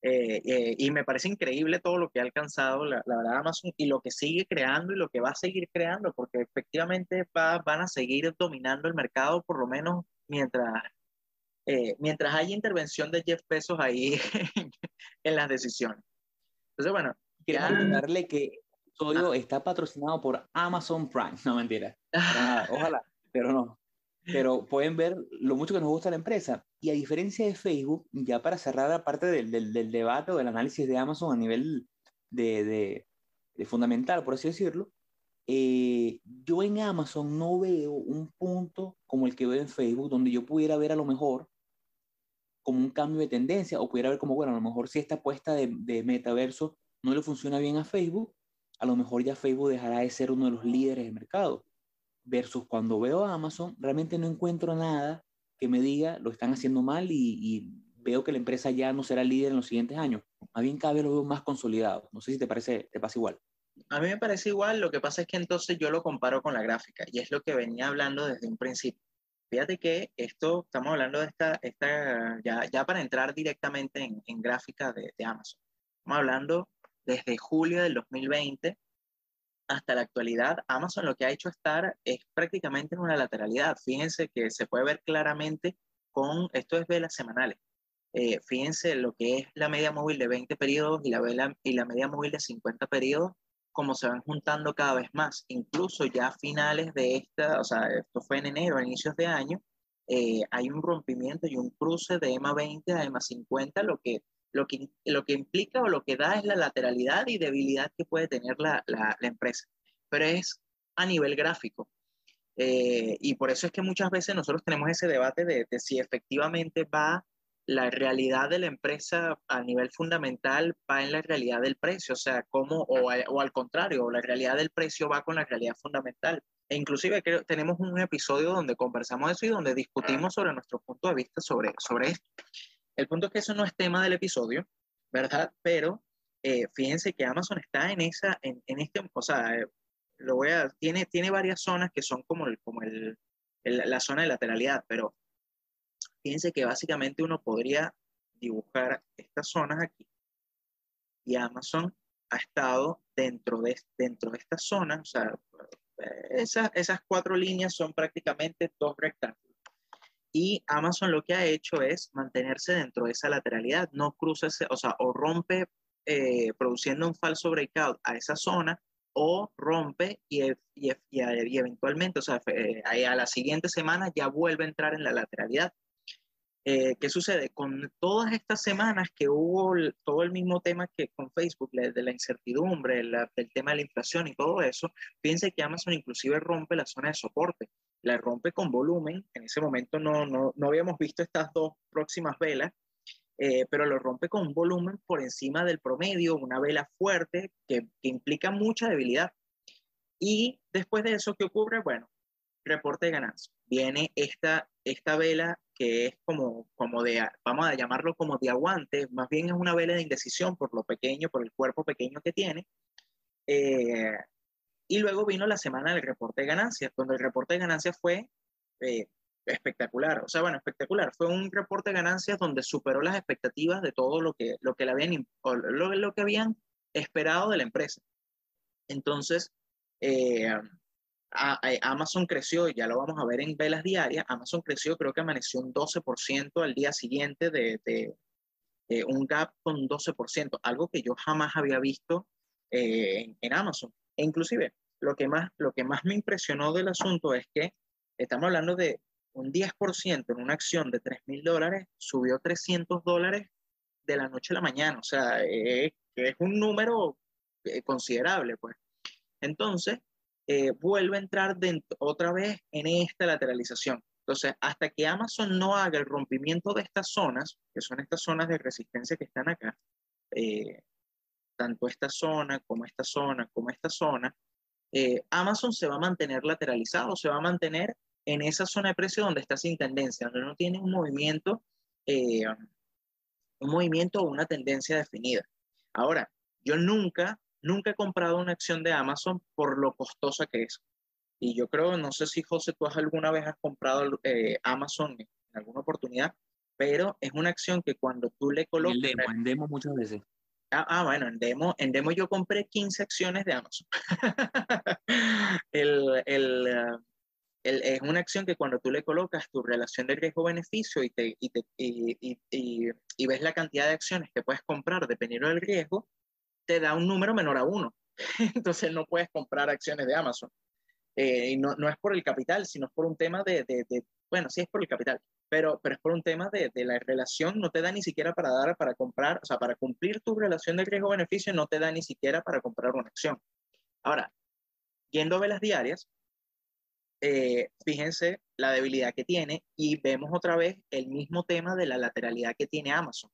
Eh, eh, y me parece increíble todo lo que ha alcanzado la, la, verdad Amazon y lo que sigue creando y lo que va a seguir creando, porque efectivamente va, van a seguir dominando el mercado por lo menos mientras, mientras haya intervención de Jeff Bezos ahí en las decisiones. Entonces, bueno. Quiero darle que episodio está patrocinado por Amazon Prime. No, mentira. Ojalá, pero no. Pero pueden ver lo mucho que nos gusta la empresa. Y a diferencia de Facebook, ya para cerrar la parte del, del, del debate o del análisis de Amazon a nivel de, de, de fundamental, por así decirlo, eh, yo en Amazon no veo un punto como el que veo en Facebook, donde yo pudiera ver a lo mejor como un cambio de tendencia o pudiera ver como, bueno, a lo mejor si esta apuesta de, de metaverso no le funciona bien a Facebook, a lo mejor ya Facebook dejará de ser uno de los líderes del mercado. Versus cuando veo a Amazon, realmente no encuentro nada que me diga lo están haciendo mal y, veo que la empresa ya no será líder en los siguientes años. Más bien cada vez lo veo más consolidado. No sé si te parece, te pasa igual. A mí me parece igual, lo que pasa es que entonces yo lo comparo con la gráfica y es lo que venía hablando desde un principio. Fíjate que esto, estamos hablando de esta, esta ya, ya para entrar directamente en, en gráfica de, de Amazon. Estamos hablando desde julio del 2020 hasta la actualidad, Amazon lo que ha hecho estar es prácticamente en una lateralidad. Fíjense que se puede ver claramente con, esto es velas semanales. Eh, fíjense lo que es la media móvil de 20 periodos y la, vela, y la media móvil de 50 periodos, como se van juntando cada vez más. Incluso ya a finales de esta, o sea, esto fue en enero, a inicios de año, eh, hay un rompimiento y un cruce de EMA 20 a EMA 50, lo que lo que, lo que implica o lo que da es la lateralidad y debilidad que puede tener la, la, empresa, pero es a nivel gráfico. Eh, y por eso es que muchas veces nosotros tenemos ese debate de, de, si efectivamente va la realidad de la empresa a nivel fundamental, va en la realidad del precio, o sea, cómo, o, o al contrario, la realidad del precio va con la realidad fundamental. E inclusive creo, tenemos un episodio donde conversamos eso y donde discutimos sobre nuestro punto de vista sobre, sobre esto. El punto es que eso no es tema del episodio, ¿verdad? Pero eh, fíjense que Amazon está en esa, en, en este, o sea, eh, lo voy a, tiene, tiene varias zonas que son como, el, como el, el, la zona de lateralidad, pero fíjense que básicamente uno podría dibujar estas zonas aquí y Amazon ha estado dentro de, dentro de esta zona, o sea, esas, esas cuatro líneas son prácticamente dos rectángulos. Y Amazon lo que ha hecho es mantenerse dentro de esa lateralidad, no cruza, o sea, o rompe eh, produciendo un falso breakout a esa zona, o rompe y, y, y, eventualmente, o sea, eh, a la siguiente semana ya vuelve a entrar en la lateralidad. Eh, ¿Qué sucede? Con todas estas semanas que hubo el, todo el mismo tema que con Facebook, de la incertidumbre, la, del tema de la inflación y todo eso, fíjense que Amazon inclusive rompe la zona de soporte. la rompe con volumen. En ese momento no, no, no habíamos visto estas dos próximas velas, eh, pero lo rompe con un volumen por encima del promedio, una vela fuerte que, que, implica mucha debilidad. Y después de eso, ¿qué ocurre? Bueno, reporte de ganancia. Viene esta, esta vela que es como, como de, vamos a llamarlo como de aguante, más bien es una vela de indecisión por lo pequeño, por el cuerpo pequeño que tiene. Eh, y luego vino la semana del reporte de ganancias, donde el reporte de ganancias fue eh, espectacular. O sea, bueno, espectacular. Fue un reporte de ganancias donde superó las expectativas de todo lo que, lo que, le habían, lo, lo que habían esperado de la empresa. Entonces, eh, Amazon creció, ya lo vamos a ver en velas diarias, Amazon creció, creo que amaneció un 12% al día siguiente de, un gap con 12%, algo que yo jamás había visto eh, en, Amazon. E inclusive, lo que, más, lo que más me impresionó del asunto es que estamos hablando de un 10% en una acción de 3 mil dólares, subió 300 dólares de la noche a la mañana, o sea, es un número eh, considerable, pues. Entonces, eh, vuelve a entrar otra vez en esta lateralización. Entonces, hasta que Amazon no haga el rompimiento de estas zonas, que son estas zonas de resistencia que están acá, eh, tanto esta zona como esta zona como esta zona, eh, Amazon se va a mantener lateralizado, se va a mantener en esa zona de precio donde está sin tendencia, donde no tiene un movimiento, un movimiento o una tendencia definida. Ahora, yo nunca Nunca he comprado una acción de Amazon por lo costosa que es. Y yo creo, no sé si José, tú alguna vez has comprado eh, Amazon en alguna oportunidad, pero es una acción que cuando tú le colocas... En demo, en demo muchas veces. Ah, ah, bueno, en demo, en demo yo compré 15 acciones de Amazon. el, el, el, es una acción que cuando tú le colocas tu relación de riesgo-beneficio y, te, y, te, y, y, ves la cantidad de acciones que puedes comprar dependiendo del riesgo, te da un número menor a uno. Entonces no puedes comprar acciones de Amazon. Eh, y no, es por el capital, sino por un tema de, bueno, sí es por el capital, pero, pero es por un tema de, de, la relación, no te da ni siquiera para dar, para comprar, o sea, para cumplir tu relación de riesgo-beneficio, no te da ni siquiera para comprar una acción. Ahora, yendo a velas diarias, eh, fíjense la debilidad que tiene y vemos otra vez el mismo tema de la lateralidad que tiene Amazon.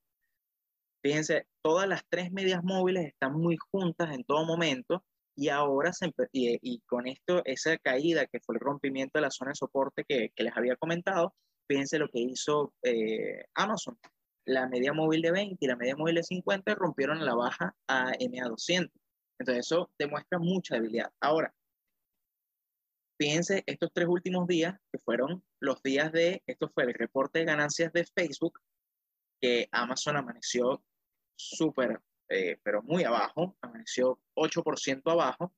Fíjense, todas las tres medias móviles están muy juntas en todo momento y ahora se y, con esto, esa caída que fue el rompimiento de la zona de soporte que, que les había comentado, fíjense lo que hizo eh, Amazon. La media móvil de 20 y la media móvil de 50 rompieron la baja a MA200. Entonces eso demuestra mucha debilidad. Ahora, fíjense estos tres últimos días, que fueron los días de, esto fue el reporte de ganancias de Facebook, que Amazon amaneció súper, eh, pero muy abajo, amaneció 8% abajo,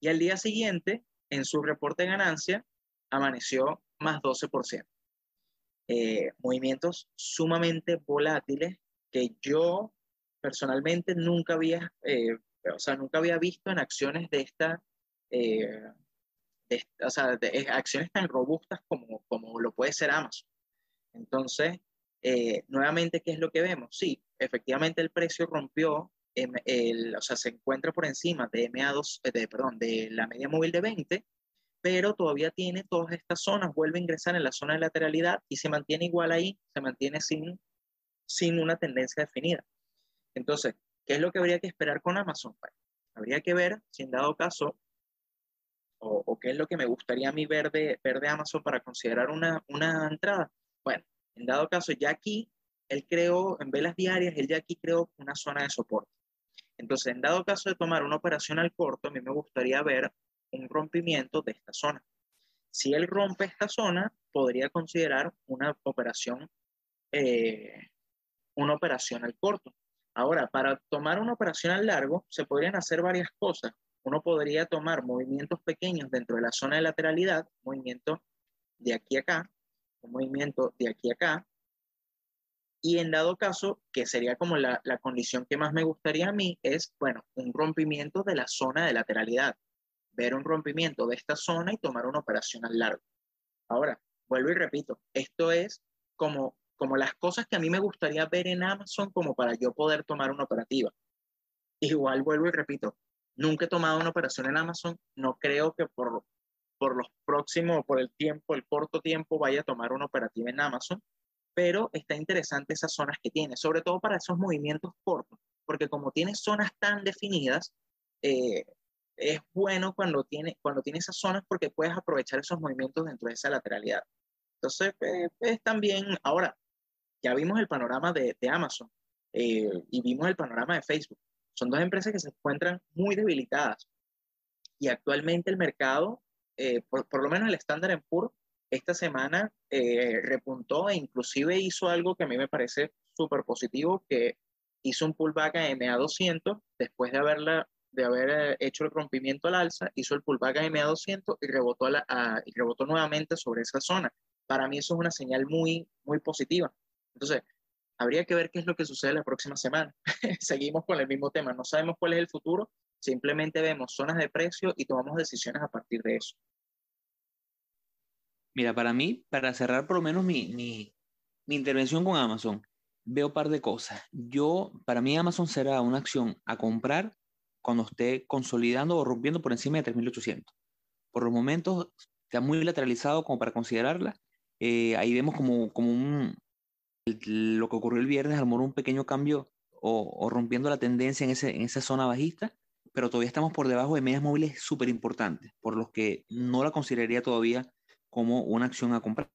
y al día siguiente, en su reporte de ganancia, amaneció más 12%. Eh, movimientos sumamente volátiles que yo personalmente nunca había, eh, o sea, nunca había visto en acciones de esta, o sea, de, acciones tan robustas como, como lo puede ser Amazon. Entonces, nuevamente, ¿qué es lo que vemos? Sí, efectivamente el precio rompió, el, o sea, se encuentra por encima de MA2, eh, de, perdón, de la media móvil de 20, pero todavía tiene todas estas zonas, vuelve a ingresar en la zona de lateralidad y se mantiene igual ahí, se mantiene sin, sin una tendencia definida. Entonces, ¿qué es lo que habría que esperar con Amazon? habría que ver si en dado caso, o, o, qué es lo que me gustaría a mí ver de, ver de Amazon para considerar una, una entrada. Bueno, en dado caso, ya aquí él creó, en velas diarias, él ya aquí creó una zona de soporte. Entonces, en dado caso de tomar una operación al corto, a mí me gustaría ver un rompimiento de esta zona. Si él rompe esta zona, podría considerar una operación, eh, una operación al corto. Ahora, para tomar una operación al largo, se podrían hacer varias cosas. Uno podría tomar movimientos pequeños dentro de la zona de lateralidad, movimiento de aquí a acá, movimiento de aquí a acá, y en dado caso, que sería como la, la, condición que más me gustaría a mí, es, bueno, un rompimiento de la zona de lateralidad. Ver un rompimiento de esta zona y tomar una operación al largo. Ahora, vuelvo y repito, esto es como, como las cosas que a mí me gustaría ver en Amazon como para yo poder tomar una operativa. Igual vuelvo y repito, nunca he tomado una operación en Amazon, no creo que por, por los próximos, por el tiempo, el corto tiempo, vaya a tomar una operativa en Amazon, pero está interesante esas zonas que tiene, sobre todo para esos movimientos cortos, porque como tiene zonas tan definidas, eh, es bueno cuando tiene, cuando tiene esas zonas porque puedes aprovechar esos movimientos dentro de esa lateralidad. Entonces, pues, es también, ahora, ya vimos el panorama de, de Amazon eh, y vimos el panorama de Facebook. Son dos empresas que se encuentran muy debilitadas y actualmente el mercado, eh, por, por, lo menos el Standard Poor's, esta semana eh, repuntó e inclusive hizo algo que a mí me parece súper positivo, que hizo un pullback a MA200 después de, haberla, de haber hecho el rompimiento al alza, hizo el pullback a MA200 y rebotó, a y rebotó nuevamente sobre esa zona. Para mí eso es una señal muy, muy positiva. Entonces, habría que ver qué es lo que sucede la próxima semana. Seguimos con el mismo tema, no sabemos cuál es el futuro, simplemente vemos zonas de precio y tomamos decisiones a partir de eso. Mira, para mí, para cerrar por lo menos mi, mi, intervención con Amazon, veo un par de cosas. Yo, para mí Amazon será una acción a comprar cuando esté consolidando o rompiendo por encima de 3.800. Por los momentos está muy lateralizado como para considerarla. Eh, ahí vemos como, como un, lo que ocurrió el viernes, al un pequeño cambio o, o, rompiendo la tendencia en, ese, en esa zona bajista, pero todavía estamos por debajo de medias móviles súper importantes, por los que no la consideraría todavía como una acción a comprar.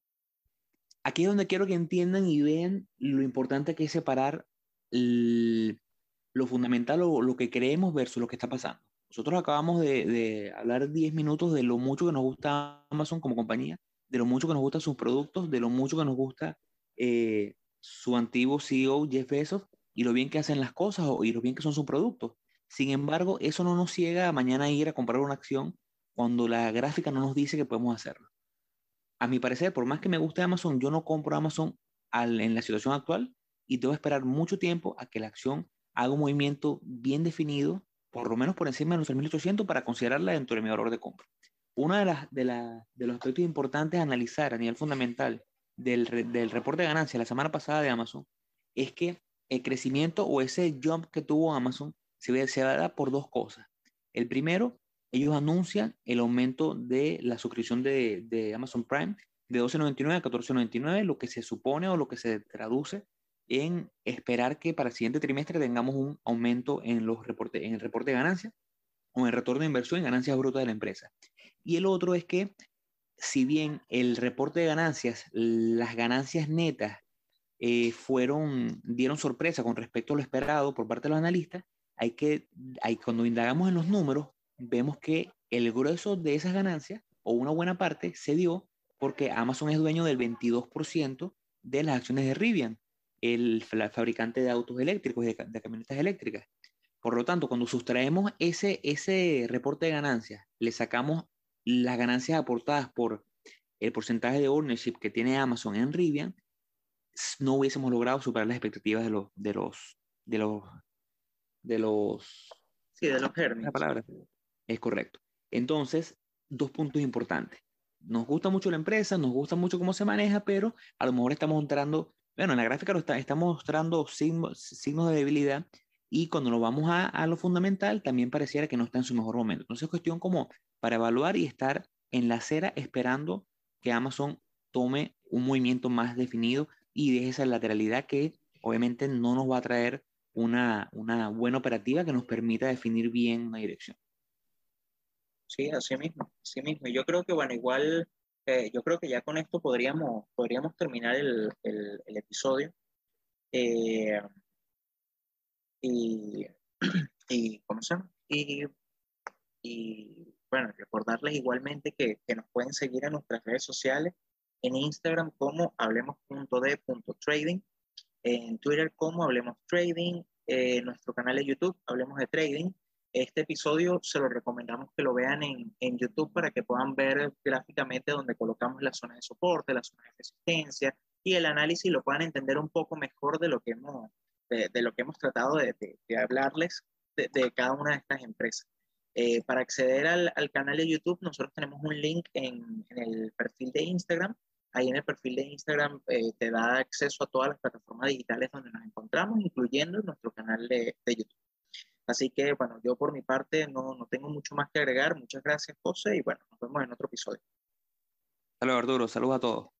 Aquí es donde quiero que entiendan y vean lo importante que es separar lo fundamental o lo que creemos versus lo que está pasando. Nosotros acabamos de, hablar 10 minutos de lo mucho que nos gusta Amazon como compañía, de lo mucho que nos gustan sus productos, de lo mucho que nos gusta eh, su antiguo CEO Jeff Bezos y lo bien que hacen las cosas y lo bien que son sus productos. Sin embargo, eso no nos ciega a mañana ir a comprar una acción cuando la gráfica no nos dice que podemos hacerlo a mi parecer, por más que me guste Amazon, yo no compro Amazon en la situación actual y que esperar mucho tiempo a que la acción haga un movimiento bien definido, por lo menos por encima de los 3.800 para considerarla dentro de mi valor de compra. Uno de los aspectos importantes a analizar a nivel fundamental del, del reporte de ganancias la semana pasada de Amazon es que el crecimiento o ese jump que tuvo Amazon se, se va a dar por dos cosas. El primero ellos anuncian el aumento de la suscripción de, de Amazon Prime de 12.99 a 14.99, lo que se supone o lo que se traduce en esperar que para el siguiente trimestre tengamos un aumento en, los reportes, en el reporte de ganancias o en el retorno de inversión en ganancias brutas de la empresa. Y el otro es que, si bien el reporte de ganancias, las ganancias netas eh, fueron, dieron sorpresa con respecto a lo esperado por parte de los analistas, hay que, hay, cuando indagamos en los números, vemos que el grueso de esas ganancias, o una buena parte, se dio porque Amazon es dueño del 22% de las acciones de Rivian, el, fabricante de autos eléctricos y de, camionetas eléctricas. Por lo tanto, cuando sustraemos ese, ese reporte de ganancias, le sacamos las ganancias aportadas por el porcentaje de ownership que tiene Amazon en Rivian, no hubiésemos logrado superar las expectativas de los de los de los de los sí, de los La palabra. Es correcto. Entonces, dos puntos importantes. Nos gusta mucho la empresa, nos gusta mucho cómo se maneja, pero a lo mejor estamos mostrando, bueno, en la gráfica lo está, estamos mostrando signos, signos de debilidad y cuando nos vamos a, a, lo fundamental también pareciera que no está en su mejor momento. Entonces es cuestión como para evaluar y estar en la acera esperando que Amazon tome un movimiento más definido y deje esa lateralidad que obviamente no nos va a traer una, una buena operativa que nos permita definir bien una dirección. Sí, así mismo, así mismo. Yo creo que, bueno, igual, eh, yo creo que ya con esto podríamos, podríamos terminar el, el, el episodio. Eh, y, y, ¿cómo se llama? Y, y, bueno, recordarles igualmente que, que nos pueden seguir en nuestras redes sociales, en Instagram como hablemos.de.trading, en Twitter como Hablemos Trading, en nuestro canal de YouTube Hablemos de Trading, este episodio se lo recomendamos que lo vean en, en, YouTube para que puedan ver gráficamente donde colocamos la zona de soporte, la zona de resistencia y el análisis lo puedan entender un poco mejor de lo que hemos, de, de lo que hemos tratado de, de, de hablarles de, cada una de estas empresas. Eh, para acceder al, al, canal de YouTube, nosotros tenemos un link en, en, el perfil de Instagram. Ahí en el perfil de Instagram eh, te da acceso a todas las plataformas digitales donde nos encontramos, incluyendo nuestro canal de, de YouTube. Así que, bueno, yo por mi parte no, no tengo mucho más que agregar. Muchas gracias, José, y bueno, nos vemos en otro episodio. Saludos, Arturo. Saludos a todos.